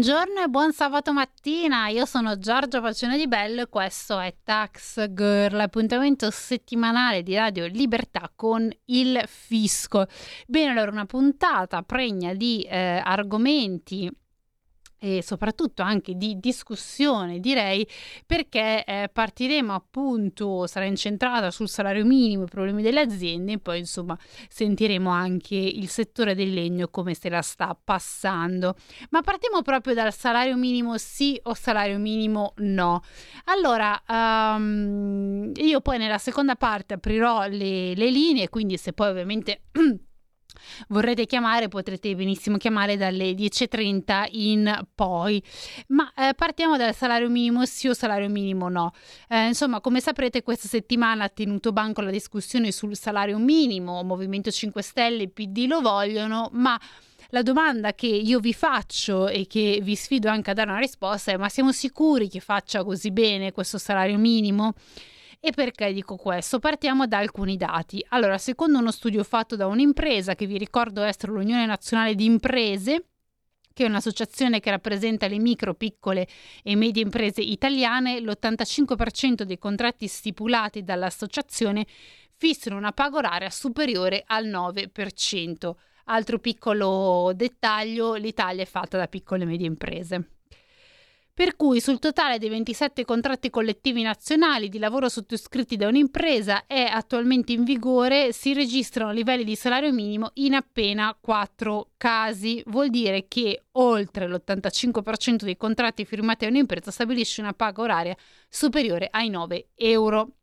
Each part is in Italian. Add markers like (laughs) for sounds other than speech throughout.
Buongiorno e buon sabato mattina, io sono Giorgia Pacione di Bello e questo è Tax Girl, appuntamento settimanale di Radio Libertà con il fisco. Bene, allora una puntata pregna di eh, argomenti e soprattutto anche di discussione direi perché eh, partiremo appunto sarà incentrata sul salario minimo i problemi delle aziende e poi insomma sentiremo anche il settore del legno come se la sta passando. Ma partiamo proprio dal salario minimo sì o salario minimo no. Allora um, io poi nella seconda parte aprirò le, le linee quindi se poi ovviamente (clears throat) vorrete chiamare potrete benissimo chiamare dalle 10.30 in poi. Ma eh, partiamo dal salario minimo sì o salario minimo no. Eh, insomma come saprete questa settimana ha tenuto banco la discussione sul salario minimo. Movimento 5 Stelle e PD lo vogliono ma la domanda che io vi faccio e che vi sfido anche a dare una risposta è ma siamo sicuri che faccia così bene questo salario minimo? E perché dico questo? Partiamo da alcuni dati. Allora, secondo uno studio fatto da un'impresa, che vi ricordo essere l'Unione Nazionale di Imprese, che è un'associazione che rappresenta le micro, piccole e medie imprese italiane, l'85% dei contratti stipulati dall'associazione fissano una paga oraria superiore al 9%. Altro piccolo dettaglio, l'Italia è fatta da piccole e medie imprese per cui sul totale dei 27 contratti collettivi nazionali di lavoro sottoscritti da un'impresa e attualmente in vigore si registrano livelli di salario minimo in appena 4 casi. Vuol dire che oltre l'85% dei contratti firmati da un'impresa stabilisce una paga oraria superiore ai 9 euro.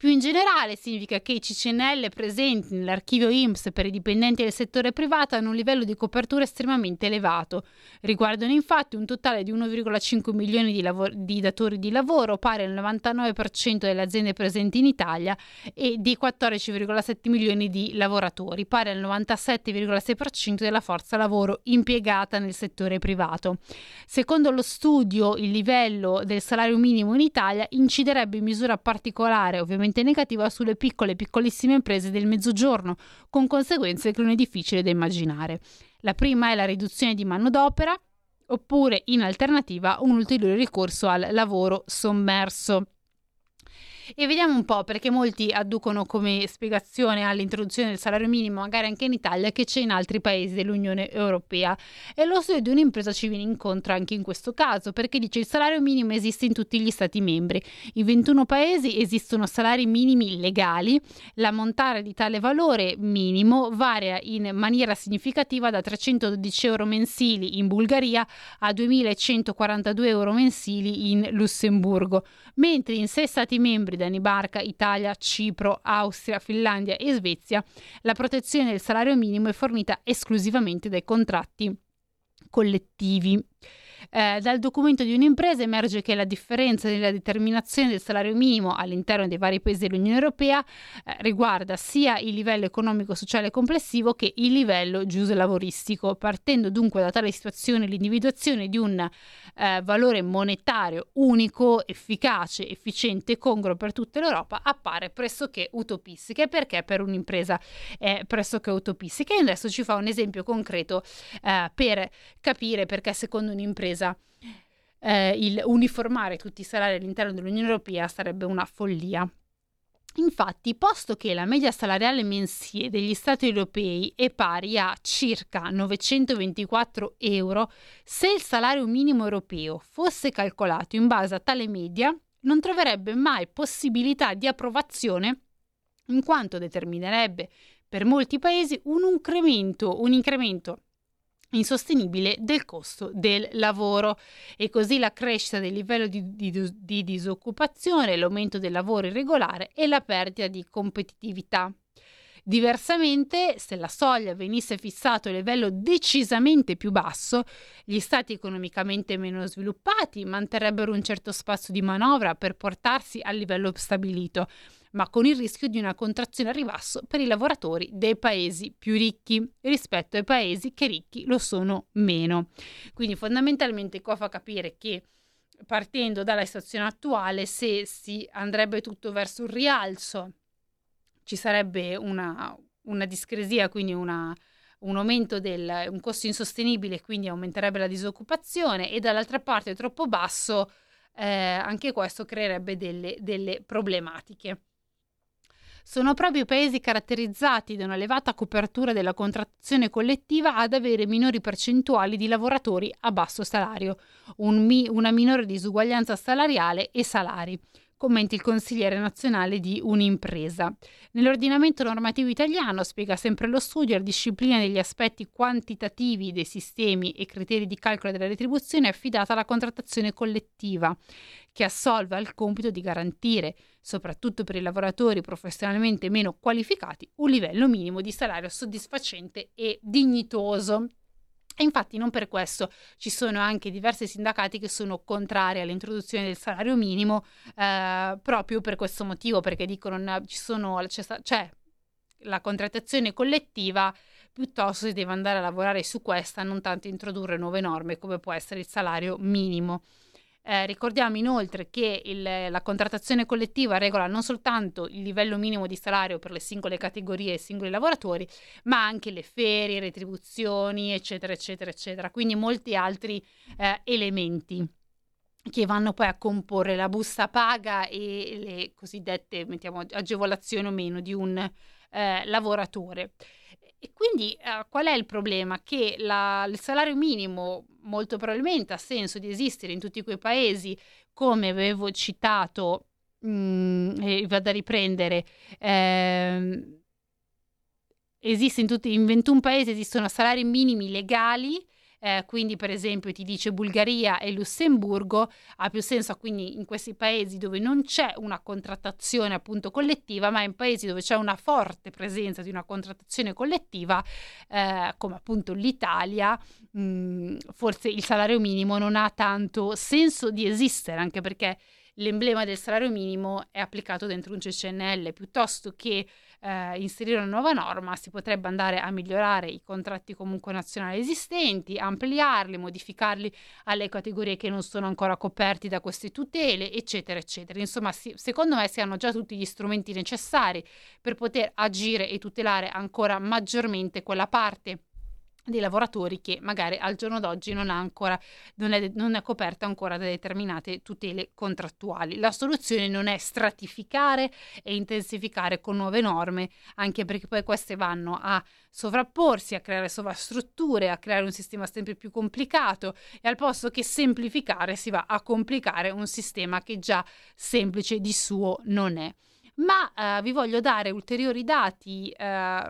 Più in generale significa che i CCNL presenti nell'archivio IMSS per i dipendenti del settore privato hanno un livello di copertura estremamente elevato. Riguardano infatti un totale di 1,5 milioni di, lavor- di datori di lavoro, pari al 99% delle aziende presenti in Italia, e di 14,7 milioni di lavoratori, pari al 97,6% della forza lavoro impiegata nel settore privato. Secondo lo studio, il livello del salario minimo in Italia inciderebbe in misura particolare, ovviamente estremamente negativa sulle piccole e piccolissime imprese del mezzogiorno, con conseguenze che non è difficile da immaginare. La prima è la riduzione di manodopera, oppure in alternativa un ulteriore ricorso al lavoro sommerso. E vediamo un po' perché molti adducono come spiegazione all'introduzione del salario minimo, magari anche in Italia, che c'è in altri paesi dell'Unione Europea. E lo studio di un'impresa ci viene incontro anche in questo caso, perché dice il salario minimo esiste in tutti gli Stati membri. In 21 paesi esistono salari minimi legali. L'ammontare di tale valore minimo varia in maniera significativa da 312 euro mensili in Bulgaria a 2142 euro mensili in Lussemburgo, mentre in 6 Stati membri Danimarca, Italia, Cipro, Austria, Finlandia e Svezia, la protezione del salario minimo è fornita esclusivamente dai contratti collettivi. Eh, dal documento di un'impresa emerge che la differenza nella determinazione del salario minimo all'interno dei vari paesi dell'Unione Europea eh, riguarda sia il livello economico-sociale complessivo che il livello giuslavoristico, partendo dunque da tale situazione l'individuazione di un eh, valore monetario unico, efficace, efficiente e congruo per tutta l'Europa appare pressoché utopistica. Perché per un'impresa è pressoché utopistica? E adesso ci fa un esempio concreto eh, per capire perché secondo un'impresa impresa eh, il uniformare tutti i salari all'interno dell'Unione Europea sarebbe una follia. Infatti, posto che la media salariale mensile degli Stati europei è pari a circa 924 euro, se il salario minimo europeo fosse calcolato in base a tale media, non troverebbe mai possibilità di approvazione, in quanto determinerebbe per molti paesi un incremento, un incremento insostenibile del costo del lavoro e così la crescita del livello di, di, di, disoccupazione, l'aumento del lavoro irregolare e la perdita di competitività. Diversamente, se la soglia venisse fissato a livello decisamente più basso, gli stati economicamente meno sviluppati manterrebbero un certo spazio di manovra per portarsi al livello stabilito, ma con il rischio di una contrazione a ribasso per i lavoratori dei paesi più ricchi rispetto ai paesi che ricchi lo sono meno. Quindi fondamentalmente qua fa capire che partendo dalla situazione attuale, se si andrebbe tutto verso il rialzo, ci sarebbe una, una discresia, quindi una, un aumento del un costo insostenibile, quindi aumenterebbe la disoccupazione, e dall'altra parte troppo basso, eh, anche questo creerebbe delle, delle problematiche. Sono proprio i paesi caratterizzati da un'elevata copertura della contrattazione collettiva ad avere minori percentuali di lavoratori a basso salario, un mi- una minore disuguaglianza salariale e salari commenti il consigliere nazionale di un'impresa. Nell'ordinamento normativo italiano, spiega sempre lo studio, la disciplina degli aspetti quantitativi dei sistemi e criteri di calcolo della retribuzione è affidata alla contrattazione collettiva, che assolve al compito di garantire, soprattutto per i lavoratori professionalmente meno qualificati, un livello minimo di salario soddisfacente e dignitoso. E infatti non per questo ci sono anche diversi sindacati che sono contrari all'introduzione del salario minimo eh, proprio per questo motivo, perché dicono ci sono, c'è, c'è la contrattazione collettiva, piuttosto si deve andare a lavorare su questa, non tanto introdurre nuove norme come può essere il salario minimo. Eh, ricordiamo inoltre che il, la contrattazione collettiva regola non soltanto il livello minimo di salario per le singole categorie e i singoli lavoratori, ma anche le ferie, retribuzioni, eccetera, eccetera, eccetera. Quindi molti altri eh, elementi che vanno poi a comporre la busta paga e le cosiddette mettiamo, agevolazioni o meno di un eh, lavoratore. E quindi eh, qual è il problema? Che la, il salario minimo molto probabilmente ha senso di esistere in tutti quei paesi, come avevo citato, mh, mm, e vado a riprendere, eh, esiste in, tutti, in 21 paesi esistono salari minimi legali eh, quindi per esempio ti dice Bulgaria e Lussemburgo, ha più senso quindi in questi paesi dove non c'è una contrattazione appunto collettiva, ma in paesi dove c'è una forte presenza di una contrattazione collettiva, eh, come appunto l'Italia, mh, mm, forse il salario minimo non ha tanto senso di esistere, anche perché l'emblema del salario minimo è applicato dentro un CCNL piuttosto che eh, inserire una nuova norma si potrebbe andare a migliorare i contratti comunque nazionali esistenti, ampliarli, modificarli alle categorie che non sono ancora coperti da queste tutele, eccetera, eccetera. Insomma, si, secondo me si hanno già tutti gli strumenti necessari per poter agire e tutelare ancora maggiormente quella parte dei lavoratori che magari al giorno d'oggi non, ancora, non, è, non è coperta ancora da determinate tutele contrattuali. La soluzione non è stratificare e intensificare con nuove norme, anche perché poi queste vanno a sovrapporsi, a creare sovrastrutture, a creare un sistema sempre più complicato e al posto che semplificare si va a complicare un sistema che già semplice di suo non è. Ma eh, vi voglio dare ulteriori dati eh,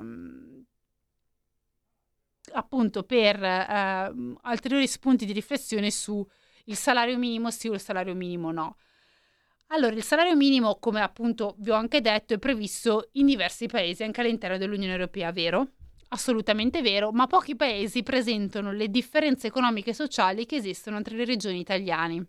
appunto per eh, ulteriori spunti di riflessione su il salario minimo sì o il salario minimo no. Allora, il salario minimo, come appunto vi ho anche detto, è previsto in diversi paesi, anche all'interno dell'Unione Europea, vero? Assolutamente vero, ma pochi paesi presentano le differenze economiche e sociali che esistono tra le regioni italiane.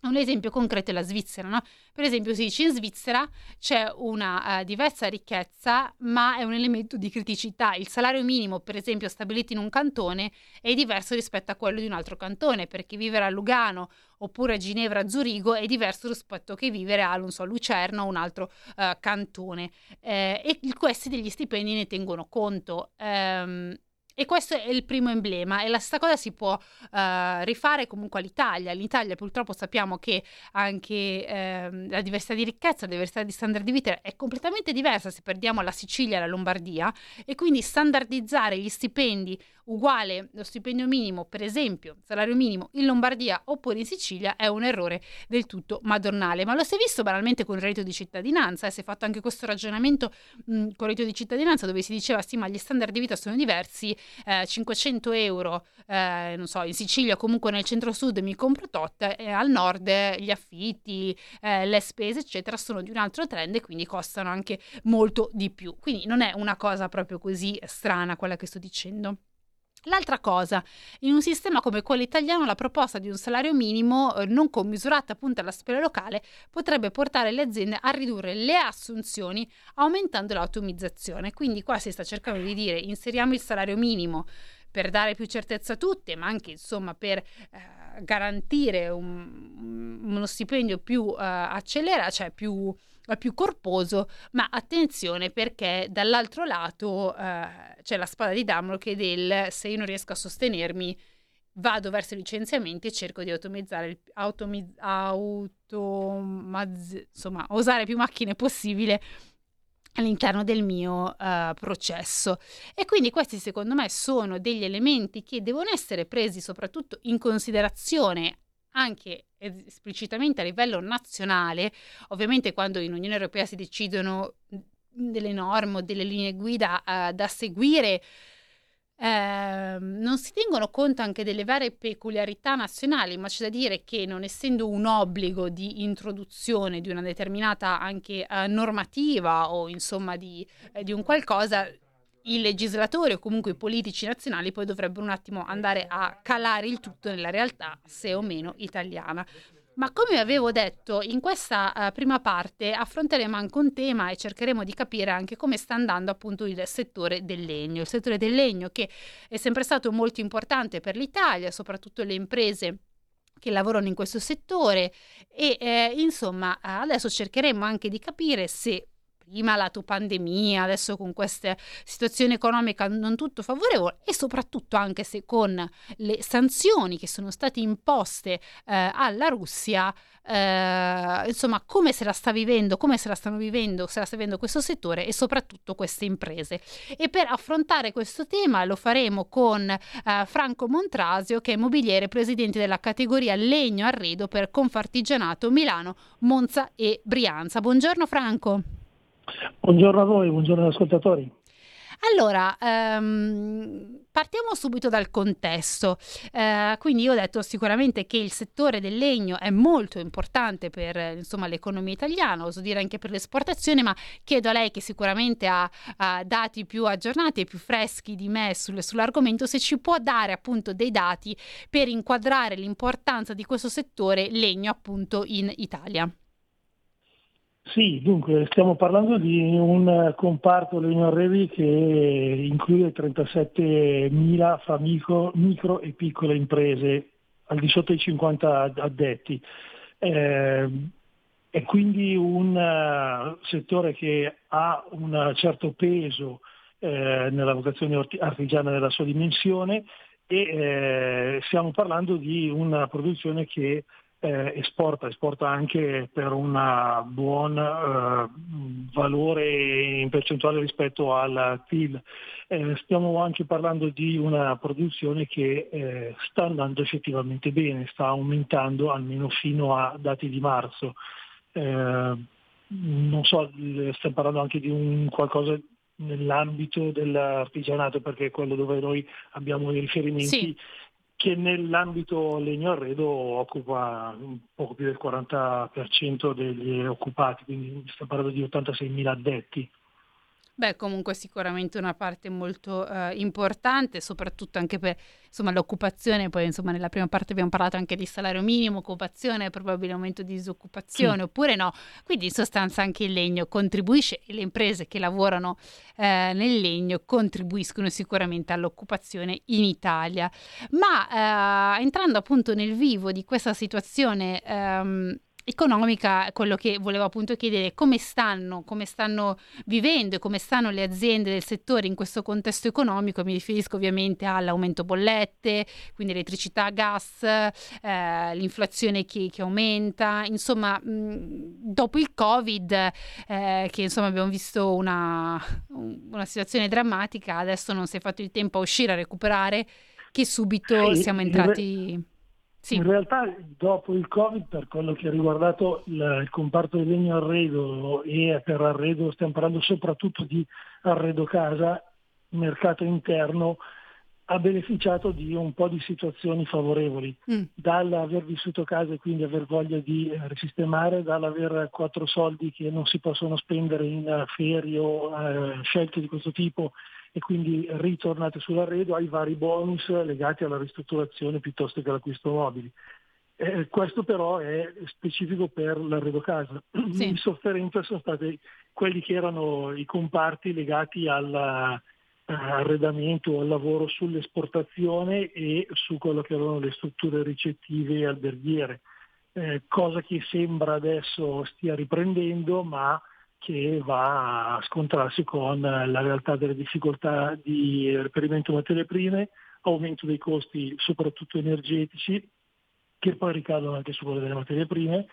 Un esempio concreto è la Svizzera, no? Per esempio si dice in Svizzera c'è una uh, diversa ricchezza, ma è un elemento di criticità. Il salario minimo, per esempio, stabilito in un cantone è diverso rispetto a quello di un altro cantone, perché vivere a Lugano oppure a Ginevra, a Zurigo è diverso rispetto che vivere a, non so, Lucerna o un altro uh, cantone. Eh, e questi degli stipendi ne tengono conto. Um, e questo è il primo emblema e la stessa cosa si può uh, rifare comunque all'Italia. L'Italia purtroppo sappiamo che anche eh, la diversità di ricchezza, la diversità di standard di vita è completamente diversa se perdiamo la Sicilia e la Lombardia e quindi standardizzare gli stipendi uguale lo stipendio minimo, per esempio, salario minimo in Lombardia oppure in Sicilia è un errore del tutto madornale. Ma lo si è visto banalmente con il reddito di cittadinanza, eh? si è fatto anche questo ragionamento mh, con il reddito di cittadinanza dove si diceva sì, ma gli standard di vita sono diversi, eh, 500 euro, eh, non so, in Sicilia comunque nel centro-sud mi compro tot, e al nord gli affitti, eh, le spese, eccetera, sono di un altro trend e quindi costano anche molto di più. Quindi non è una cosa proprio così strana quella che sto dicendo. L'altra cosa, in un sistema come quello italiano la proposta di un salario minimo eh, non commisurata appunto alla spesa locale potrebbe portare le aziende a ridurre le assunzioni aumentando l'automizzazione. Quindi qua si sta cercando di dire inseriamo il salario minimo per dare più certezza a tutti, ma anche insomma per eh, garantire un, uno stipendio più eh, accelerato, cioè più più corposo, ma attenzione perché dall'altro lato eh, c'è la spada di Damocle del se io non riesco a sostenermi vado verso i licenziamenti e cerco di automizzare, automi, automazz, insomma, usare più macchine possibile all'interno del mio uh, processo. E quindi questi secondo me sono degli elementi che devono essere presi soprattutto in considerazione anche esplicitamente a livello nazionale, ovviamente quando in Unione Europea si decidono delle norme o delle linee guida uh, da seguire, eh, non si tengono conto anche delle varie peculiarità nazionali, ma c'è da dire che non essendo un obbligo di introduzione di una determinata anche eh, normativa o insomma di, eh, di un qualcosa, i legislatori o comunque i politici nazionali poi dovrebbero un attimo andare a calare il tutto nella realtà, se o meno italiana. Ma come avevo detto, in questa uh, prima parte affronteremo anche un tema e cercheremo di capire anche come sta andando appunto il settore del legno. Il settore del legno che è sempre stato molto importante per l'Italia, soprattutto le imprese che lavorano in questo settore e eh, insomma adesso cercheremo anche di capire se prima la tua pandemia, adesso con questa situazione economica non tutto favorevole e soprattutto anche se con le sanzioni che sono state imposte eh, alla Russia, eh, insomma come se la sta vivendo, come se la stanno vivendo, se la sta vivendo questo settore e soprattutto queste imprese. E per affrontare questo tema lo faremo con eh, Franco Montrasio che è mobiliere presidente della categoria legno arredo per Confartigianato Milano, Monza e Brianza. Buongiorno Franco. Buongiorno a voi, buongiorno agli ascoltatori. Allora, um, partiamo subito dal contesto. Uh, quindi io ho detto sicuramente che il settore del legno è molto importante per insomma, l'economia italiana, oso dire anche per l'esportazione, ma chiedo a lei che sicuramente ha, ha dati più aggiornati e più freschi di me sul, sull'argomento, se ci può dare appunto dei dati per inquadrare l'importanza di questo settore legno appunto in Italia. Sì, dunque stiamo parlando di un comparto legno arrevi che include 37.000 fra micro, micro, e piccole imprese al di sotto dei 50 addetti. Eh, è quindi un uh, settore che ha un certo peso eh, nella vocazione artigiana della sua dimensione e eh, stiamo parlando di una produzione che eh, esporta, esporta anche per un buon eh, valore in percentuale rispetto al PIL. Eh, stiamo anche parlando di una produzione che eh, sta andando effettivamente bene, sta aumentando almeno fino a dati di marzo. Eh, non so, stiamo parlando anche di un qualcosa nell'ambito dell'artigianato perché è quello dove noi abbiamo i riferimenti. Sì che nell'ambito legno arredo occupa un poco più del 40% degli occupati, quindi stiamo parlando di 86.000 addetti. Beh, comunque sicuramente una parte molto uh, importante, soprattutto anche per insomma, l'occupazione, poi insomma nella prima parte abbiamo parlato anche di salario minimo, occupazione, probabile aumento di disoccupazione, sì. oppure no. Quindi in sostanza anche il legno contribuisce e le imprese che lavorano eh, nel legno contribuiscono sicuramente all'occupazione in Italia. Ma eh, entrando appunto nel vivo di questa situazione... Um, economica, quello che volevo appunto chiedere come stanno, come stanno vivendo e come stanno le aziende del settore in questo contesto economico, mi riferisco ovviamente all'aumento bollette, quindi elettricità, gas, eh, l'inflazione che, che, aumenta, insomma mh, dopo il Covid eh, che insomma abbiamo visto una, una situazione drammatica, adesso non si è fatto il tempo a uscire a recuperare che subito siamo entrati... Sì. In realtà dopo il Covid per quello che ha riguardato il, il comparto del legno arredo e per arredo stiamo parlando soprattutto di arredo casa, il mercato interno ha beneficiato di un po' di situazioni favorevoli, mm. dall'aver vissuto casa e quindi aver voglia di eh, risistemare, dall'aver quattro soldi che non si possono spendere in ferie o eh, scelte di questo tipo e quindi ritornate sull'arredo ai vari bonus legati alla ristrutturazione piuttosto che all'acquisto mobili. Eh, questo però è specifico per l'arredo casa. (clears throat) Sì. In sofferenza sono stati quelli che erano i comparti legati all'arredamento o al lavoro sull'esportazione e su quello che erano le strutture ricettive e alberghiere, eh, cosa che sembra adesso stia riprendendo ma che va a scontrarsi con la realtà delle difficoltà di reperimento materie prime, aumento dei costi soprattutto energetici che poi ricadono anche su quelle delle materie prime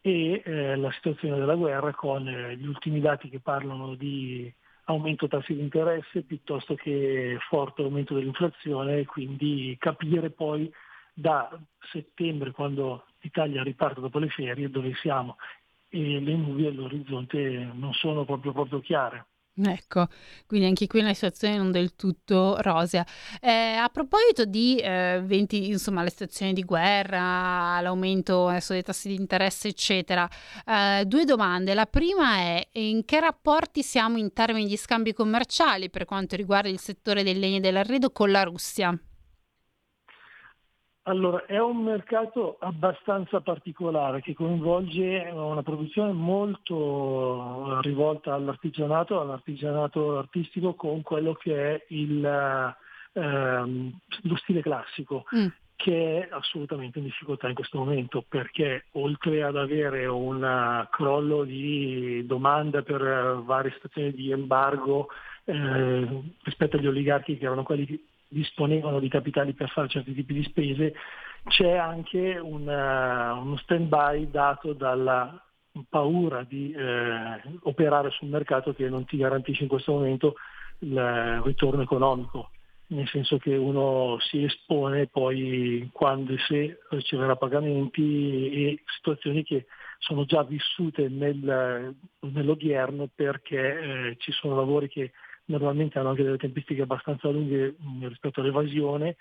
e eh, la situazione della guerra con eh, gli ultimi dati che parlano di aumento tassi di interesse piuttosto che forte aumento dell'inflazione e quindi capire poi da settembre quando l'Italia riparte dopo le ferie dove siamo e le nubi all'orizzonte non sono proprio, proprio chiare. Ecco, quindi anche qui una situazione non del tutto rosea. Eh, a proposito di eh, eventi, insomma, le situazioni di guerra, l'aumento adesso dei tassi di interesse, eccetera, eh, due domande. La prima è in che rapporti siamo in termini di scambi commerciali per quanto riguarda il settore del legno e dell'arredo con la Russia? Allora, è un mercato abbastanza particolare che coinvolge una produzione molto rivolta all'artigianato, all'artigianato artistico con quello che è il, ehm, lo stile classico. Mm che è assolutamente in difficoltà in questo momento perché oltre ad avere un crollo di domanda per varie situazioni di embargo eh, rispetto agli oligarchi che erano quelli disponevano di capitali per fare certi tipi di spese, c'è anche una, uno stand-by dato dalla paura di eh, operare sul mercato che non ti garantisce in questo momento il ritorno economico, nel senso che uno si espone poi quando e se riceverà pagamenti e situazioni che sono già vissute nel, nell'odierno perché eh, ci sono lavori che normalmente hanno anche delle tempistiche abbastanza lunghe mm, rispetto all'evasione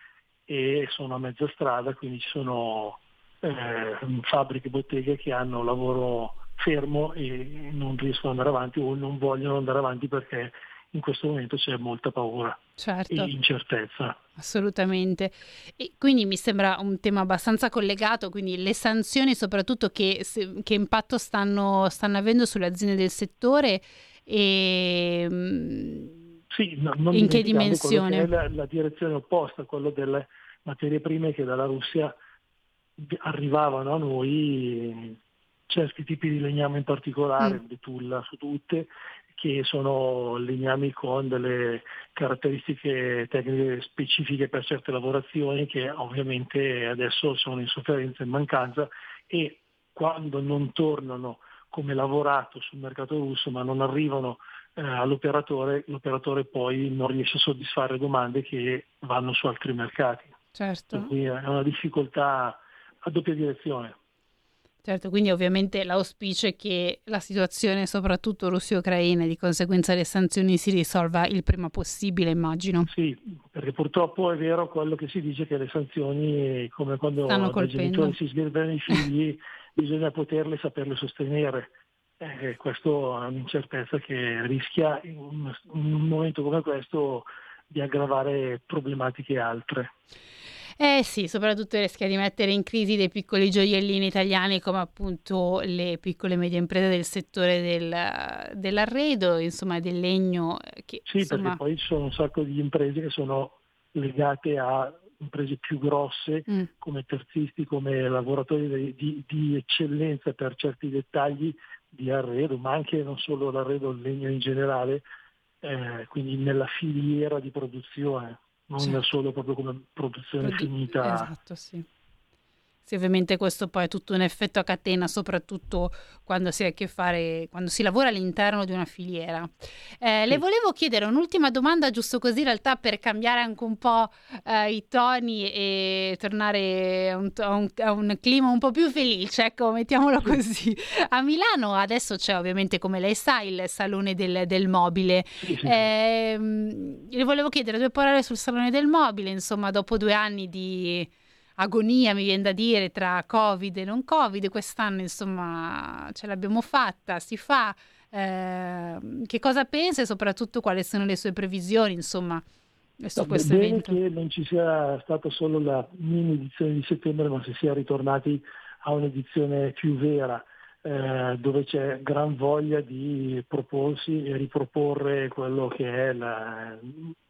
e sono a mezza strada, quindi ci sono eh, fabbriche, botteghe che hanno lavoro fermo e non riescono ad andare avanti o non vogliono andare avanti perché in questo momento c'è molta paura certo. e incertezza. Assolutamente. E quindi mi sembra un tema abbastanza collegato, quindi le sanzioni soprattutto che, che impatto stanno, stanno avendo sulle aziende del settore e mm, sì, no, non in che dimensione? Che la, la, direzione opposta, quello delle materie prime che dalla Russia arrivavano a noi, certi tipi di legname in particolare, mm. betulla su tutte, che sono legnami con delle caratteristiche tecniche specifiche per certe lavorazioni che ovviamente adesso sono in sofferenza e in mancanza e quando non tornano come lavorato sul mercato russo ma non arrivano all'operatore, l'operatore poi non riesce a soddisfare domande che vanno su altri mercati. Certo. Quindi è una difficoltà a doppia direzione. Certo, quindi ovviamente l'auspicio è che la situazione, soprattutto Russia-Ucraina, e di conseguenza le sanzioni si risolva il prima possibile, immagino. Sì, perché purtroppo è vero quello che si dice che le sanzioni, come quando i genitori si sgridano i figli, (laughs) bisogna poterle saperle sostenere. Eh, questo è un'incertezza che rischia in un, in un momento come questo di aggravare problematiche altre. Eh sì, soprattutto rischia di mettere in crisi dei piccoli gioiellini italiani come appunto le piccole e medie imprese del settore del, dell'arredo, insomma del legno. Eh, che, sì, insomma... perché poi ci sono un sacco di imprese che sono legate a imprese più grosse mm. come terzisti, come lavoratori di, di, eccellenza per certi dettagli di arredo, ma anche non solo l'arredo, il legno in generale, eh, quindi nella filiera di produzione, non certo. solo proprio come produzione Produ- finita. Esatto, sì. Sì, ovviamente questo poi è tutto un effetto a catena, soprattutto quando si ha a che fare, quando si lavora all'interno di una filiera. Eh, sì. Le volevo chiedere un'ultima domanda, giusto così, in realtà per cambiare anche un po' eh, i toni e tornare a un, a, un, a un, clima un po' più felice, ecco, mettiamolo così. A Milano adesso c'è ovviamente, come lei sa, il Salone del, del Mobile. Eh, le volevo chiedere due parole sul Salone del Mobile, insomma, dopo due anni di agonia, mi viene da dire, tra Covid e non Covid. Quest'anno, insomma, ce l'abbiamo fatta, si fa. eh, che cosa pensa e soprattutto quali sono le sue previsioni, insomma, su No, questo bene evento. che non ci sia stata solo la mini edizione di settembre, ma si sia ritornati a un'edizione più vera, eh, dove c'è gran voglia di proporsi e riproporre quello che è la-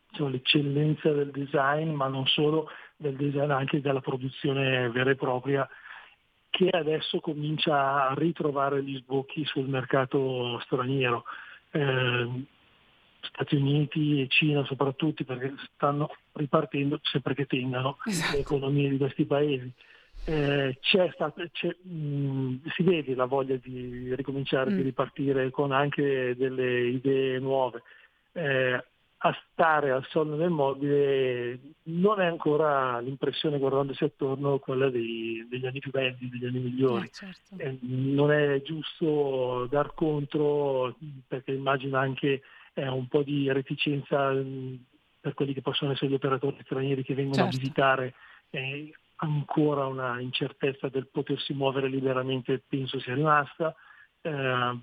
diciamo, l'eccellenza del design, ma non solo del design, anche della produzione vera e propria, che adesso comincia a ritrovare gli sbocchi sul mercato straniero. Eh, Stati Uniti e Cina soprattutto perché stanno ripartendo sempre che tengano Esatto. le economie di questi paesi. Eh, c'è stato- c'è, mh, si vede la voglia di ricominciare, di Mm. ripartire con anche delle idee nuove. Eh, a stare al sonno del mobile non è ancora l'impressione guardandosi attorno quella dei- degli anni più belli, degli anni migliori. Eh, certo. Eh, non è giusto dar contro perché immagino anche eh, un po' di reticenza mh, per quelli che possono essere gli operatori stranieri che vengono Certo. a visitare eh, ancora una incertezza del potersi muovere liberamente penso sia rimasta. Eh,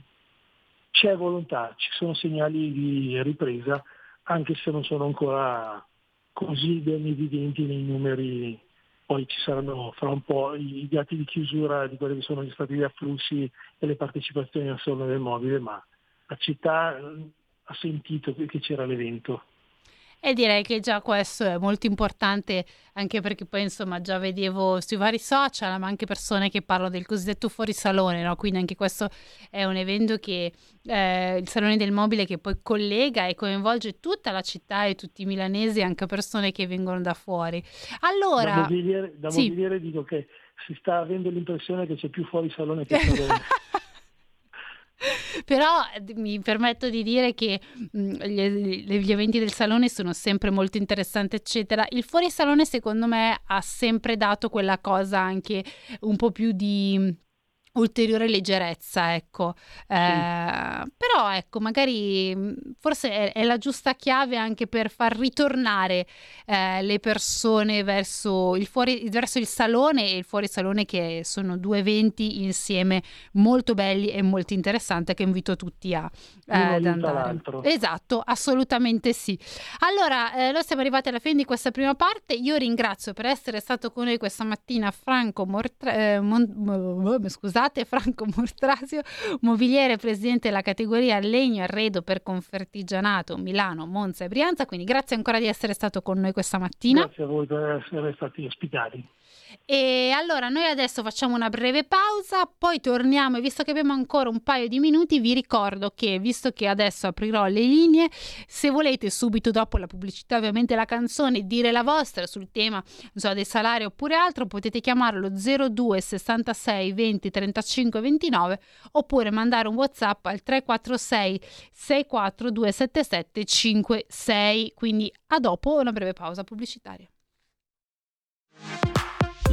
c'è volontà, ci sono segnali di ripresa, anche se non sono ancora così ben evidenti nei numeri. Poi ci saranno fra un po' i dati di chiusura di quelli che sono gli stati di afflussi e le partecipazioni al salone del mobile, ma la città eh, ha sentito che c'era l'evento. E direi che già questo è molto importante anche perché poi insomma già vedevo sui vari social ma anche persone che parlano del cosiddetto fuorisalone, no? Quindi anche questo è un evento che eh, il Salone del Mobile che poi collega e coinvolge tutta la città e tutti i milanesi, anche persone che vengono da fuori. Da Allora, mobiliere, da sì. mobiliere dico che si sta avendo l'impressione che c'è più fuori (laughs) salone che salone. Però mi permetto di dire che mh, gli, gli eventi del salone sono sempre molto interessanti, eccetera. Il fuorisalone, secondo me, ha sempre dato quella cosa anche un po' più di ulteriore leggerezza, ecco. Eh, però, ecco, magari mh, forse è, è la giusta chiave anche per far ritornare eh, le persone verso il, fuori, verso il salone e il fuorisalone, che sono due eventi insieme molto belli e molto interessanti che invito tutti a, eh, ad andare. l'altro. Esatto, assolutamente sì. Allora, eh, noi siamo arrivati alla fine di questa prima parte. Io ringrazio per essere stato con noi questa mattina Franco Mortra- eh, Mon- mo- scusate, Franco Mortrasio, mobiliere presidente della categoria legno arredo per Confertigianato Milano, Monza e Brianza. Quindi grazie ancora di essere stato con noi questa mattina. Grazie a voi per essere stati ospitati. E allora noi adesso facciamo una breve pausa, poi torniamo e visto che abbiamo ancora un paio di minuti vi ricordo che visto che adesso aprirò le linee, se volete subito dopo la pubblicità ovviamente la canzone dire la vostra sul tema so, dei salari oppure altro potete chiamarlo 02 66 20 35 29 oppure mandare un whatsapp al 346 64 277 56 quindi a dopo una breve pausa pubblicitaria.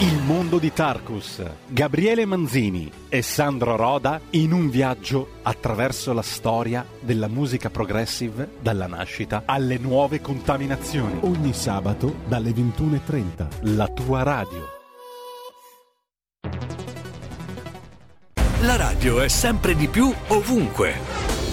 Il mondo di Tarkus, Gabriele Manzini e Sandro Roda in un viaggio attraverso la storia della musica progressive dalla nascita alle nuove contaminazioni. Ogni sabato dalle 21.30. La tua radio. La radio è sempre di più ovunque.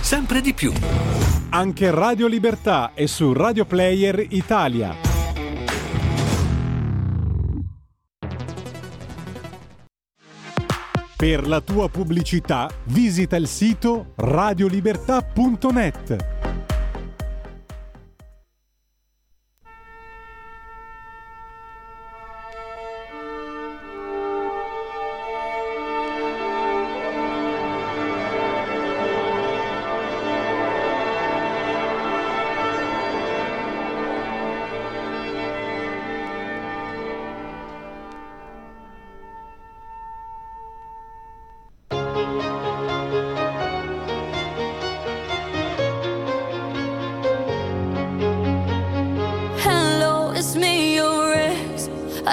sempre di più. Anche Radio Libertà è su Radio Player Italia. Per la tua pubblicità visita il sito radiolibertà.net.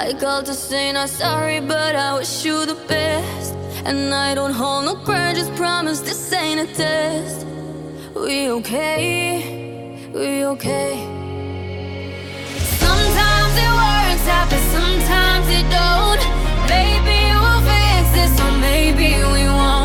I called to say not sorry, but I wish you the best. And I don't hold no grudges, promise this ain't a test. We okay? We okay? Sometimes it works out, but sometimes it don't. Maybe we'll fix this, or maybe we won't.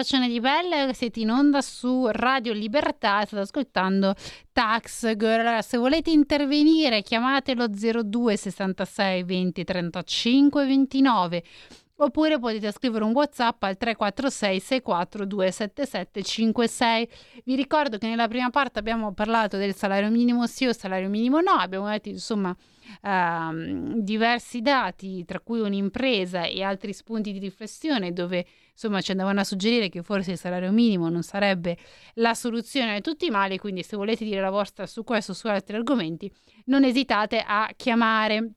Paccione di Belle, siete in onda su Radio Libertà, state ascoltando Tax Girl. Allora, se volete intervenire chiamatelo 02 66 20 35 29 oppure potete scrivere un WhatsApp al 346 64 277 56. Vi ricordo che nella prima parte abbiamo parlato del salario minimo sì o salario minimo no, abbiamo detto insomma ehm, diversi dati, tra cui un'impresa e altri spunti di riflessione dove insomma ci andavano a suggerire che forse il salario minimo non sarebbe la soluzione a tutti i mali, quindi se volete dire la vostra su questo o su altri argomenti non esitate a chiamare.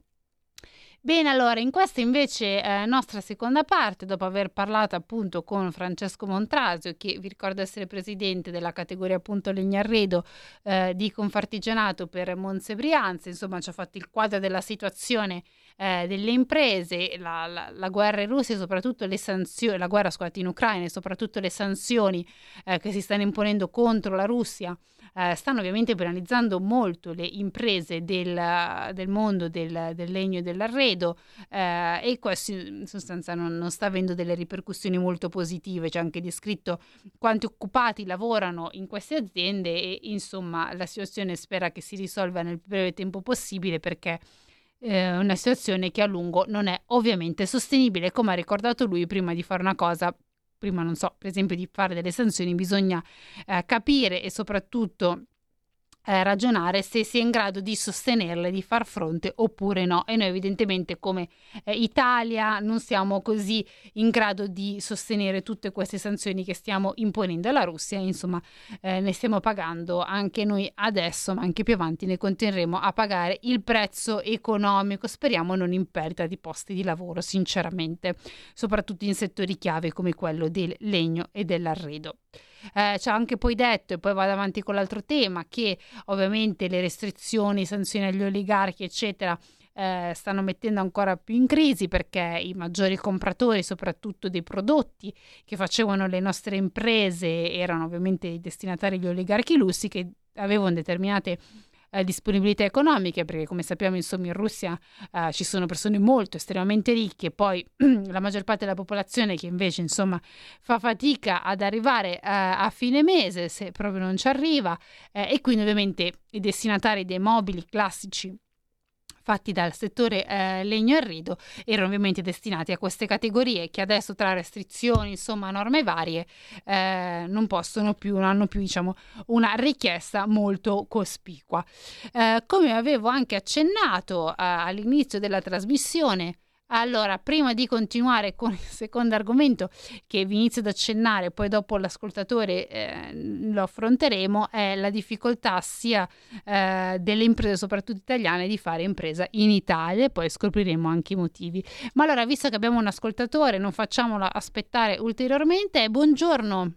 Bene, allora, in questa invece eh, nostra seconda parte, dopo aver parlato appunto con Francesco Montrasio, che vi ricordo essere presidente della categoria appunto Legnarredo eh, di Confartigianato per Monze Brianza, insomma ci ha fatto il quadro della situazione eh, delle imprese, la, la, la, guerra in Russia e soprattutto le sanzioni, la guerra scusate, in Ucraina e soprattutto le sanzioni eh, che si stanno imponendo contro la Russia eh, stanno ovviamente penalizzando molto le imprese del, del mondo del, del, legno e dell'arredo eh, e questo in sostanza non, non, sta avendo delle ripercussioni molto positive, c'è anche descritto quanti occupati lavorano in queste aziende e insomma la situazione spera che si risolva nel più breve tempo possibile perché è una situazione che a lungo non è ovviamente sostenibile, come ha ricordato lui prima di fare una cosa prima non so, per esempio di fare delle sanzioni, bisogna eh, capire e soprattutto eh, ragionare se si è in grado di sostenerle, di far fronte oppure no. E noi evidentemente come eh, Italia non siamo così in grado di sostenere tutte queste sanzioni che stiamo imponendo alla Russia, insomma eh, ne stiamo pagando anche noi adesso, ma anche più avanti ne continueremo a pagare il prezzo economico, speriamo non in perdita di posti di lavoro, sinceramente, soprattutto in settori chiave come quello del legno e dell'arredo. Eh, ci ha anche poi detto, e poi vado avanti con l'altro tema, che ovviamente le restrizioni, sanzioni agli oligarchi, eccetera, eh, stanno mettendo ancora più in crisi perché i maggiori compratori, soprattutto dei prodotti che facevano le nostre imprese, erano ovviamente i destinatari gli oligarchi russi che avevano determinate eh, disponibilità economiche, perché come sappiamo insomma in Russia eh, ci sono persone molto estremamente ricche, poi (clears throat) la maggior parte della popolazione che invece insomma fa fatica ad arrivare eh, a fine mese se proprio non ci arriva eh, e quindi ovviamente i destinatari dei mobili classici fatti dal settore eh, legno e arredo erano ovviamente destinati a queste categorie che adesso tra restrizioni, insomma norme varie, eh, non possono più, non hanno più diciamo una richiesta molto cospicua. Eh, come avevo anche accennato eh, all'inizio della trasmissione, allora, prima di continuare con il secondo argomento che vi inizio ad accennare, poi dopo l'ascoltatore eh, lo affronteremo, è la difficoltà sia eh, delle imprese, soprattutto italiane, di fare impresa in Italia e poi scopriremo anche i motivi. Ma allora, visto che abbiamo un ascoltatore, non facciamolo aspettare ulteriormente. Buongiorno.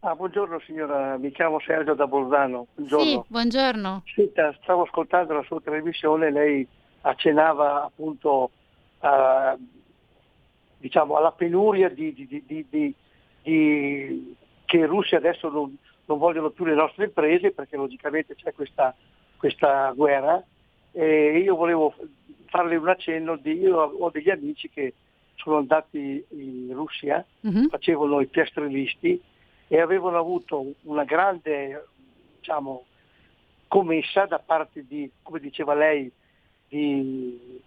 Ah, buongiorno signora, mi chiamo Sergio da Bolzano. Buongiorno. Sì, buongiorno. Senta, stavo ascoltando la sua televisione, lei accennava appunto uh, diciamo alla penuria di, di, di, che i russi adesso non, non, vogliono più le nostre imprese perché logicamente c'è questa, questa guerra e io volevo farle un accenno di io ho degli amici che sono andati in Russia, mm-hmm. facevano i piastrellisti e avevano avuto una grande diciamo, commessa da parte di, come diceva lei, di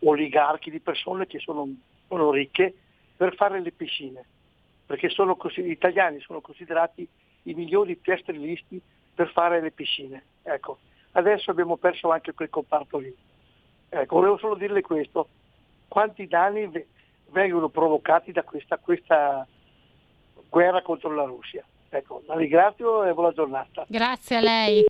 oligarchi, di persone che sono, sono ricche per fare le piscine, perché sono gli italiani sono considerati i migliori piastrellisti per fare le piscine. Ecco, adesso abbiamo perso anche quel comparto lì. Ecco, volevo solo dirle questo, quanti danni vengono provocati da questa, questa guerra contro la Russia. Ecco, la ringrazio e buona giornata. Grazie a lei.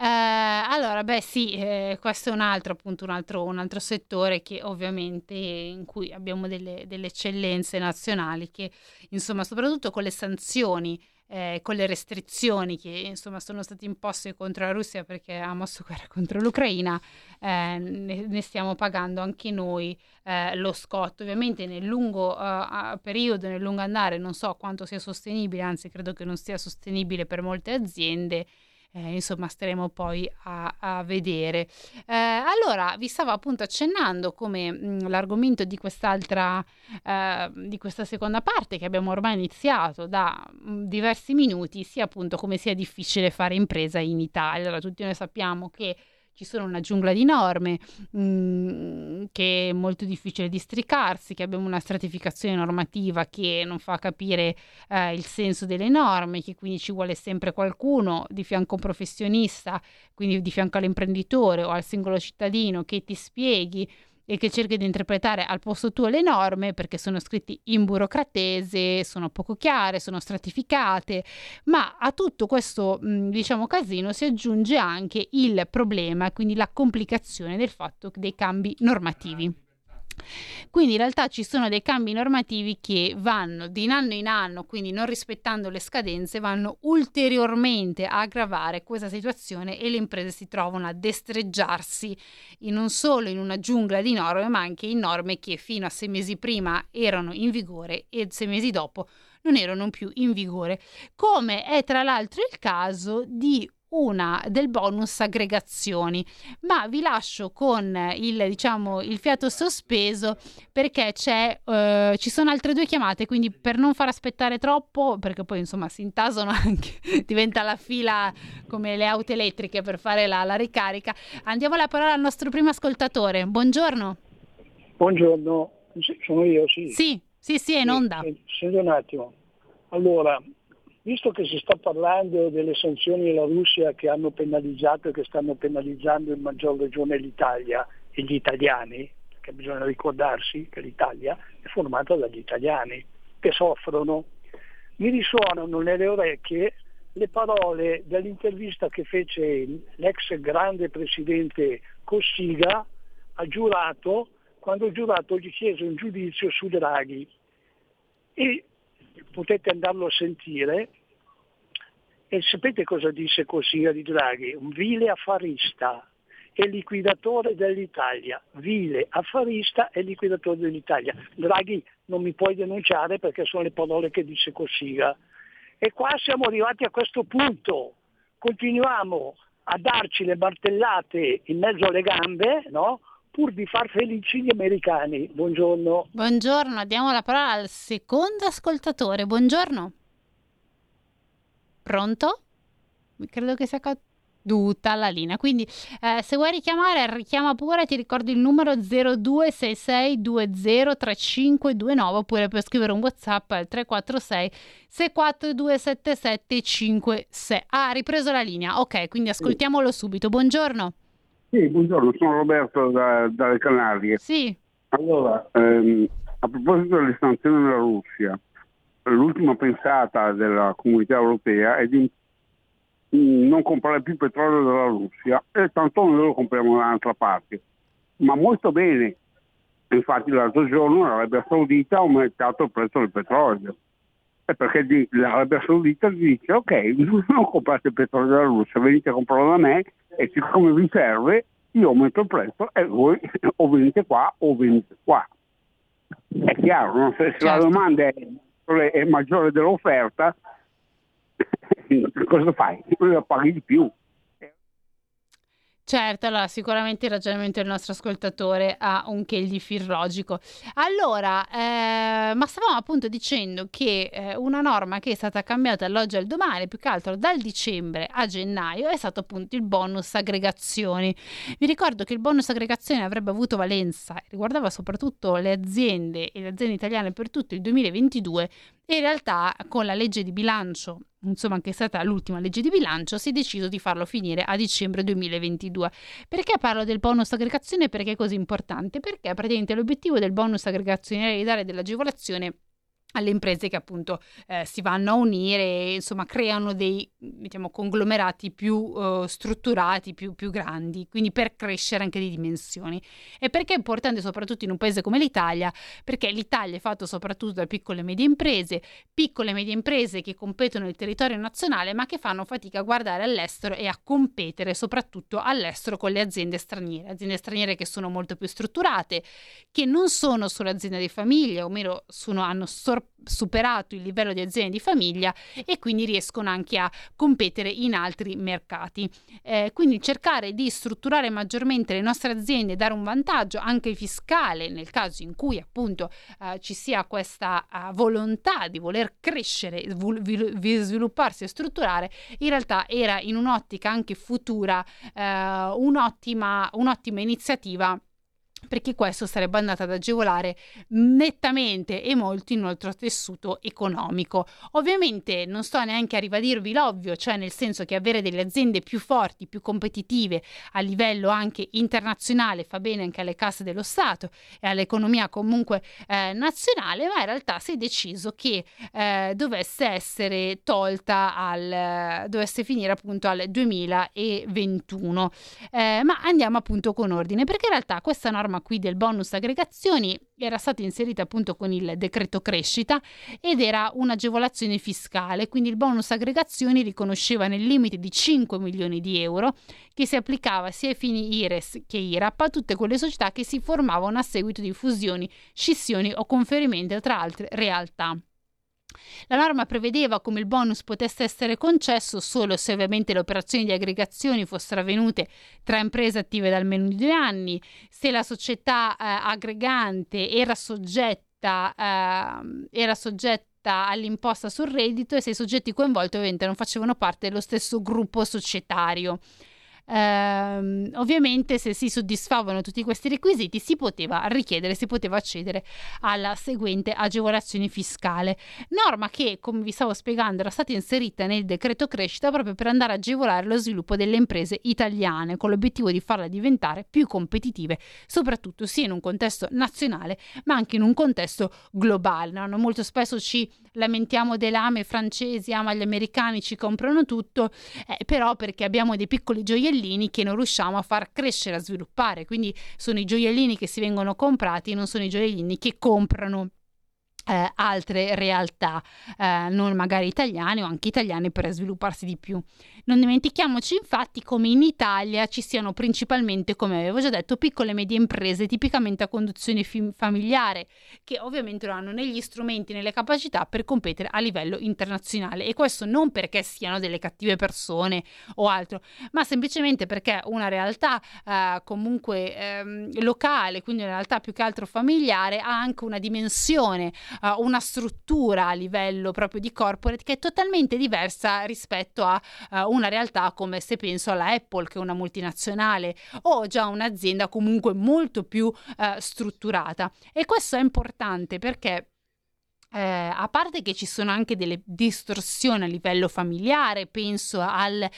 Eh, allora, beh sì, eh, questo è un altro, appunto, un altro, un altro settore che ovviamente in cui abbiamo delle, delle eccellenze nazionali che, insomma, soprattutto con le sanzioni, eh, con le restrizioni che insomma sono state imposte contro la Russia perché ha mosso guerra (laughs) contro l'Ucraina, eh, ne, ne, stiamo pagando anche noi eh, lo scotto. Ovviamente nel lungo uh, periodo, nel lungo andare, non so quanto sia sostenibile, anzi credo che non sia sostenibile per molte aziende eh, insomma staremo poi a, a vedere. Eh, allora, vi stavo appunto accennando come mh, mm, l'argomento di quest'altra, eh, di questa seconda parte che abbiamo ormai iniziato da mh, mm, diversi minuti, sia appunto come sia difficile fare impresa in Italia. Allora, tutti noi sappiamo che ci sono una giungla di norme mh, mm, che è molto difficile districarsi, che abbiamo una stratificazione normativa che non fa capire eh, il senso delle norme, che quindi ci vuole sempre qualcuno di fianco a un professionista, quindi di fianco all'imprenditore o al singolo cittadino che ti spieghi e che cerchi di interpretare al posto tuo le norme perché sono scritti in burocratese, sono poco chiare, sono stratificate, ma a tutto questo mh, diciamo casino si aggiunge anche il problema, quindi la complicazione del fatto dei cambi normativi. Quindi in realtà ci sono dei cambi normativi che vanno di anno in anno, quindi non rispettando le scadenze, vanno ulteriormente a aggravare questa situazione e le imprese si trovano a destreggiarsi non solo in una giungla di norme, ma anche in norme che fino a sei mesi prima erano in vigore e sei mesi dopo non erano più in vigore, come è tra l'altro il caso di una del bonus aggregazioni. Ma vi lascio con il diciamo il fiato sospeso perché c'è eh, ci sono altre due chiamate quindi per non far aspettare troppo perché poi insomma si intasano anche (laughs) diventa la fila come le auto elettriche per fare la, la ricarica. Andiamo la parola al nostro primo ascoltatore. Buongiorno. Buongiorno, sono io, sì. sì sì sì è in onda. Senti un attimo. Allora, visto che si sta parlando delle sanzioni alla Russia che hanno penalizzato e che stanno penalizzando in maggior ragione l'Italia e gli italiani, perché bisogna ricordarsi che l'Italia è formata dagli italiani che soffrono, mi risuonano nelle orecchie le parole dell'intervista che fece l'ex grande presidente Cossiga al giurato quando il giurato gli chiese un giudizio su Draghi. E potete andarlo a sentire e sapete cosa disse Cossiga di Draghi? Un vile affarista e liquidatore dell'Italia, vile affarista e liquidatore dell'Italia. Draghi non mi puoi denunciare perché sono le parole che disse Cossiga. E qua siamo arrivati a questo punto, continuiamo a darci le martellate in mezzo alle gambe, no? pur di far felici gli americani. Buongiorno. buongiorno diamo la parola al secondo ascoltatore buongiorno pronto? Credo che sia caduta la linea. Quindi eh, se vuoi richiamare richiama pure ti ricordo il numero 0266203529 oppure puoi scrivere un whatsapp al 346 6427756 ah ha ripreso la linea. Ok quindi ascoltiamolo subito. Buongiorno. Sì, buongiorno, sono Roberto da- dalle Canarie. sì. Allora, ehm, a proposito delle sanzioni della Russia, l'ultima pensata della comunità europea è di non comprare più petrolio dalla Russia e tanto noi lo compriamo da un'altra parte. Ma molto bene, infatti l'altro giorno l'Arabia Saudita ha aumentato il prezzo del petrolio. E perché l'Arabia Saudita dice ok, (laughs) non comprate il petrolio dalla Russia, venite a comprarlo da me e siccome vi serve io aumento il prezzo e voi (laughs) o venite qua o venite qua. È chiaro, no? se, se la Certo. domanda è, è maggiore dell'offerta, (laughs) cosa fai? La paghi di più. Certo, allora sicuramente il ragionamento del nostro ascoltatore ha un che di fil logico. Allora, eh, ma stavamo appunto dicendo che eh, una norma che è stata cambiata dall'oggi al domani, più che altro dal dicembre a gennaio, è stato appunto il bonus aggregazioni. Vi ricordo che il bonus aggregazioni avrebbe avuto valenza, riguardava soprattutto le aziende e le aziende italiane per tutto il 2022 e in realtà con la legge di bilancio, insomma che è stata l'ultima legge di bilancio, si è deciso di farlo finire a dicembre 2022. Perché parlo del bonus aggregazione? Perché è così importante? Perché praticamente l'obiettivo del bonus aggregazione è di dare dell'agevolazione alle imprese che appunto eh, si vanno a unire e insomma creano dei diciamo conglomerati più eh, strutturati, più, più grandi, quindi per crescere anche di dimensioni. E perché è importante soprattutto in un paese come l'Italia? Perché l'Italia è fatto soprattutto da piccole e medie imprese, piccole e medie imprese che competono nel territorio nazionale ma che fanno fatica a guardare all'estero e a competere soprattutto all'estero con le aziende straniere, aziende straniere che sono molto più strutturate, che non sono solo aziende di famiglia, o meno sono, hanno sor- superato il livello di aziende di famiglia e quindi riescono anche a competere in altri mercati. Eh, quindi cercare di strutturare maggiormente le nostre aziende, dare un vantaggio anche fiscale nel caso in cui appunto eh, ci sia questa eh, volontà di voler crescere, vi- svilupparsi e strutturare, in realtà era in un'ottica anche futura eh, un'ottima, un'ottima iniziativa perché questo sarebbe andato ad agevolare nettamente e molto il nostro tessuto economico. Ovviamente non sto neanche a ribadirvi l'ovvio, cioè nel senso che avere delle aziende più forti, più competitive a livello anche internazionale fa bene anche alle casse dello Stato e all'economia comunque eh, nazionale, ma in realtà si è deciso che eh, dovesse essere tolta al dovesse finire appunto al 2021. Eh, ma andiamo appunto con ordine, perché in realtà questa norma qui del bonus aggregazioni era stata inserita appunto con il decreto crescita ed era un'agevolazione fiscale, quindi il bonus aggregazioni riconosceva nel limite di 5 milioni di euro che si applicava sia ai fini IRES che IRAP a tutte quelle società che si formavano a seguito di fusioni, scissioni o conferimenti tra altre realtà. La norma prevedeva come il bonus potesse essere concesso solo se ovviamente le operazioni di aggregazione fossero avvenute tra imprese attive da almeno due anni, se la società eh, aggregante era soggetta, eh, era soggetta all'imposta sul reddito e se i soggetti coinvolti ovviamente non facevano parte dello stesso gruppo societario. Ehm, ovviamente se si soddisfavano tutti questi requisiti si poteva richiedere, si poteva accedere alla seguente agevolazione fiscale, norma che come vi stavo spiegando era stata inserita nel decreto crescita proprio per andare a agevolare lo sviluppo delle imprese italiane con l'obiettivo di farle diventare più competitive, soprattutto sia in un contesto nazionale ma anche in un contesto globale. No? Molto spesso ci lamentiamo delle ame francesi, ama gli americani, ci comprano tutto, eh, però perché abbiamo dei piccoli gioiellini che non riusciamo a far crescere, a sviluppare. Quindi sono i gioiellini che si vengono comprati, non sono i gioiellini che comprano eh, altre realtà, eh, non magari italiane o anche italiane per svilupparsi di più. Non dimentichiamoci infatti come in Italia ci siano principalmente, come avevo già detto, piccole e medie imprese tipicamente a conduzione fi- familiare, che ovviamente non hanno né gli strumenti né le capacità per competere a livello internazionale. E questo non perché siano delle cattive persone o altro, ma semplicemente perché una realtà eh, comunque ehm, locale, quindi una realtà più che altro familiare, ha anche una dimensione uh, una struttura a livello proprio di corporate che è totalmente diversa rispetto a uh, una realtà come se penso alla Apple che è una multinazionale o già un'azienda comunque molto più uh, strutturata. E questo è importante perché eh, a parte che ci sono anche delle distorsioni a livello familiare, penso alla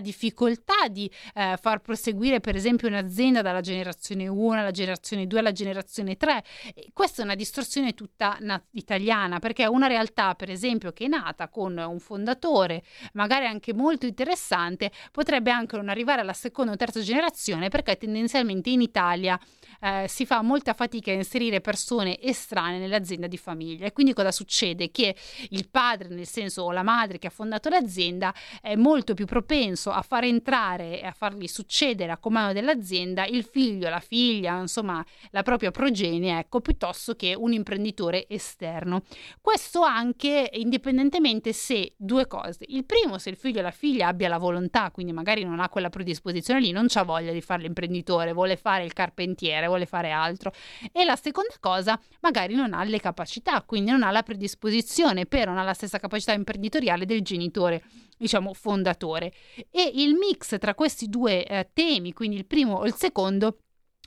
difficoltà di eh, far proseguire per esempio un'azienda dalla generazione 1 alla generazione 2 alla generazione 3. E questa è una distorsione tutta na- italiana perché una realtà per esempio che è nata con un fondatore magari anche molto interessante potrebbe anche non arrivare alla seconda o terza generazione perché tendenzialmente in Italia eh, si fa molta fatica a inserire persone estranee nell'azienda di famiglia e quindi cosa succede? Che il padre, nel senso la madre che ha fondato l'azienda, è molto più propenso a far entrare e a fargli succedere a comando dell'azienda il figlio, la figlia, insomma la propria progenie, ecco, piuttosto che un imprenditore esterno. Questo anche indipendentemente se due cose. Il primo, se il figlio o la figlia abbia la volontà, quindi magari non ha quella predisposizione lì, non ha voglia di fare l'imprenditore, vuole fare il carpentiere, vuole fare altro. E la seconda cosa, magari non ha le capacità, quindi non ha la predisposizione per, non ha la stessa capacità imprenditoriale del genitore diciamo fondatore. E il mix tra questi due eh, temi quindi il primo o il secondo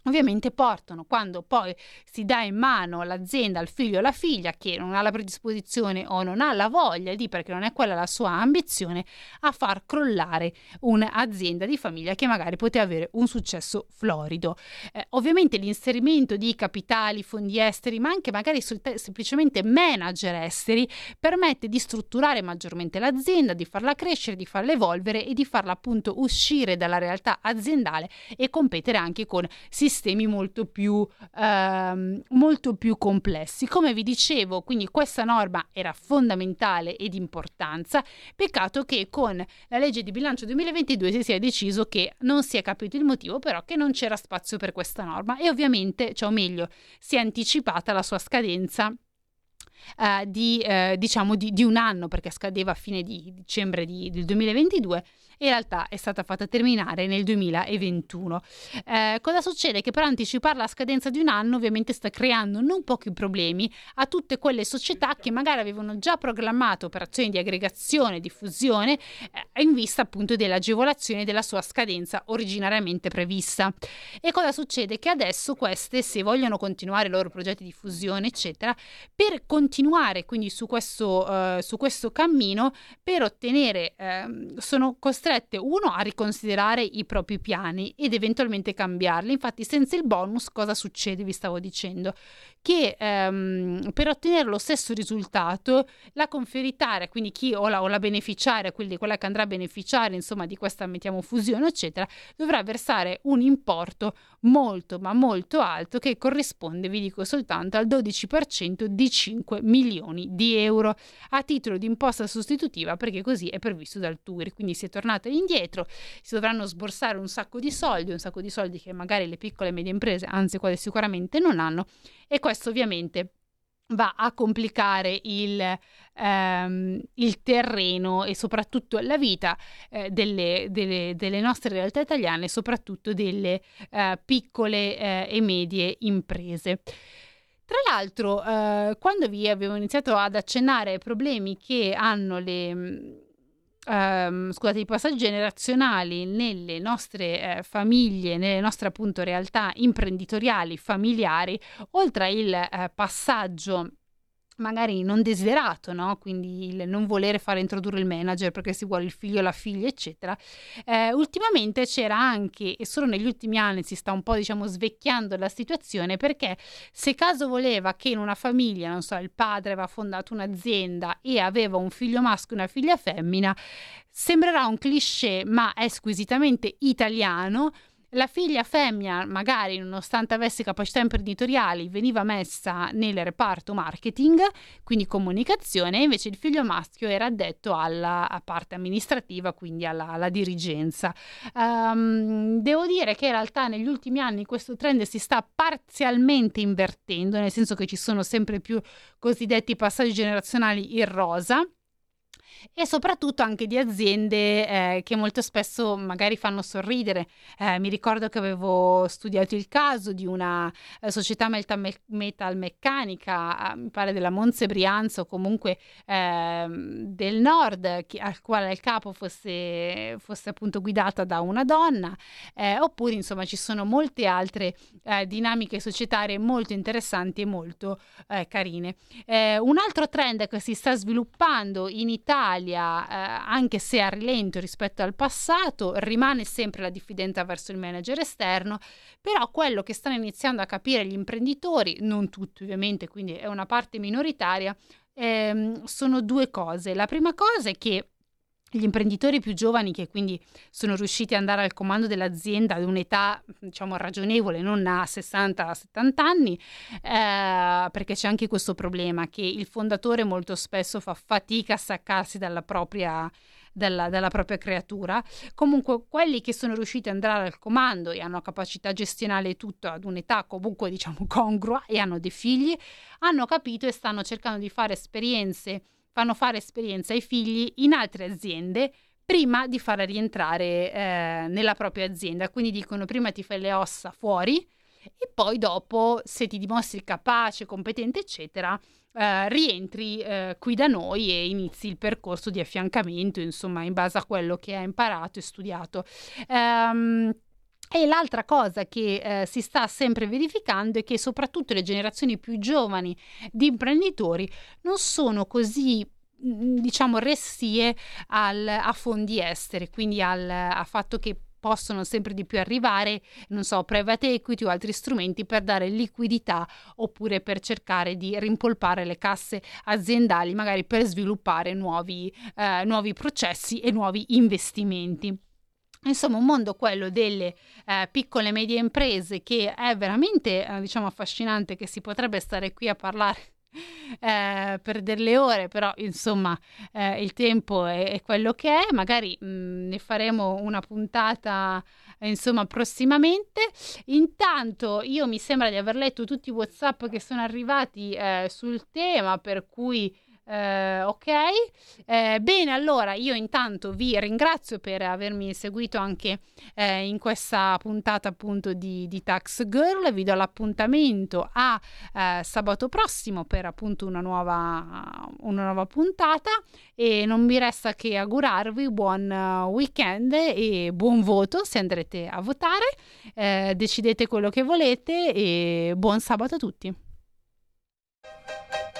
ovviamente portano quando poi si dà in mano l'azienda al figlio o alla figlia che non ha la predisposizione o non ha la voglia di perché non è quella la sua ambizione a far crollare un'azienda di famiglia che magari poteva avere un successo florido. Eh, ovviamente l'inserimento di capitali fondi esteri ma anche magari semplicemente manager esteri permette di strutturare maggiormente l'azienda di farla crescere di farla evolvere e di farla appunto uscire dalla realtà aziendale e competere anche con sistemi sistemi molto più, ehm, molto più complessi. Come vi dicevo, quindi questa norma era fondamentale ed importanza, peccato che con la legge di bilancio 2022 si sia deciso che non si è capito il motivo, però che non c'era spazio per questa norma e ovviamente, cioè o meglio, si è anticipata la sua scadenza Uh, di, uh, diciamo di, di, un anno perché scadeva a fine di dicembre di, del 2022 e in realtà è stata fatta terminare nel 2021. Eh, cosa succede? Che per anticipare la scadenza di un anno ovviamente sta creando non pochi problemi a tutte quelle società che magari avevano già programmato operazioni di aggregazione, di fusione eh, in vista appunto dell'agevolazione della sua scadenza originariamente prevista. E cosa succede? Che adesso queste, se vogliono continuare i loro progetti di fusione, eccetera, per continuare quindi su questo, eh, su questo cammino, per ottenere, eh, sono costrette uno a riconsiderare i propri piani ed eventualmente cambiarli. Infatti, senza il bonus, cosa succede? Vi stavo dicendo che ehm, per ottenere lo stesso risultato, la conferitaria, quindi chi o la, o la beneficiaria, quindi quella che andrà a beneficiare insomma di questa mettiamo fusione, eccetera, dovrà versare un importo molto ma molto alto che corrisponde, vi dico soltanto, al 12% di 5 milioni di euro a titolo di imposta sostitutiva perché così è previsto dal TUIR. Quindi si è tornato indietro, si dovranno sborsare un sacco di soldi, un sacco di soldi che magari le piccole e medie imprese, anzi quasi sicuramente non hanno e questo ovviamente va a complicare il, ehm, il, terreno e soprattutto la vita eh, delle, delle, delle, nostre realtà italiane, soprattutto delle eh, piccole eh, e medie imprese. Tra l'altro, eh, quando vi avevo iniziato ad accennare ai problemi che hanno le ehm, scusate, i passaggi generazionali nelle nostre eh, famiglie, nelle nostre appunto realtà imprenditoriali, familiari, oltre al eh, passaggio magari non desiderato, no? quindi il non volere fare introdurre il manager perché si vuole il figlio la figlia, eccetera. Eh, ultimamente c'era anche, e solo negli ultimi anni si sta un po' diciamo svecchiando la situazione, perché se caso voleva che in una famiglia, non so, il padre aveva fondato un'azienda e aveva un figlio maschio e una figlia femmina, sembrerà un cliché, ma è squisitamente italiano la figlia femmina, magari nonostante avesse capacità imprenditoriali, veniva messa nel reparto marketing, quindi comunicazione, e invece il figlio maschio era addetto alla parte amministrativa, quindi alla, alla dirigenza. Um, devo dire che in realtà negli ultimi anni questo trend si sta parzialmente invertendo, nel senso che ci sono sempre più cosiddetti passaggi generazionali in rosa e soprattutto anche di aziende eh, che molto spesso magari fanno sorridere. Eh, mi ricordo che avevo studiato il caso di una eh, società metalmeccanica, mi pare della Monze Brianza o comunque ehm, del nord, che, al quale il capo fosse, fosse, appunto guidata da una donna, eh, oppure insomma ci sono molte altre eh, dinamiche societarie molto interessanti e molto eh, carine. un altro trend che si sta sviluppando in Italia Italia, eh, anche se a rilento rispetto al passato, rimane sempre la diffidenza verso il manager esterno, però quello che stanno iniziando a capire gli imprenditori, non tutti ovviamente, quindi è una parte minoritaria, ehm, sono due cose. La prima cosa è che gli imprenditori più giovani che quindi sono riusciti ad andare al comando dell'azienda ad un'età diciamo ragionevole, non a 60-70 anni, eh, perché c'è anche questo problema che il fondatore molto spesso fa fatica a staccarsi dalla propria dalla, dalla, propria creatura. Comunque, quelli che sono riusciti ad andare al comando e hanno capacità gestionale tutto ad un'età comunque diciamo (laughs) congrua e hanno dei figli, hanno capito e stanno cercando di fare esperienze fanno fare esperienza ai figli in altre aziende prima di farla rientrare eh, nella propria azienda. Quindi dicono prima ti fai le ossa fuori e poi dopo, se ti dimostri capace, competente, eccetera, eh, rientri eh, qui da noi e inizi il percorso di affiancamento, insomma, in base a quello che hai imparato e studiato. Um, e l'altra cosa che eh, si sta sempre verificando è che soprattutto le generazioni più giovani di imprenditori non sono così mm, diciamo restie al, a fondi esteri, quindi al, al fatto che possono sempre di più arrivare, non so, private equity o altri strumenti per dare liquidità oppure per cercare di rimpolpare le casse aziendali, magari per sviluppare nuovi, eh, nuovi processi e nuovi investimenti. Insomma, un mondo quello delle eh, piccole e medie imprese che è veramente, eh, diciamo, affascinante, che si potrebbe stare qui a parlare (laughs) eh, per delle ore, però insomma eh, il tempo è, è, quello che è, magari mh, mm, ne faremo una puntata insomma prossimamente. Intanto io mi sembra di aver letto tutti i WhatsApp che sono arrivati eh, sul tema, per cui Eh, ok, Eh, bene, allora io intanto vi ringrazio per avermi seguito anche eh, in questa puntata appunto di, di Tax Girl. Vi do l'appuntamento a eh, sabato prossimo per appunto una nuova, una nuova puntata e non mi resta che augurarvi buon eh, weekend e buon voto se andrete a votare. Eh, decidete quello che volete e buon sabato a tutti.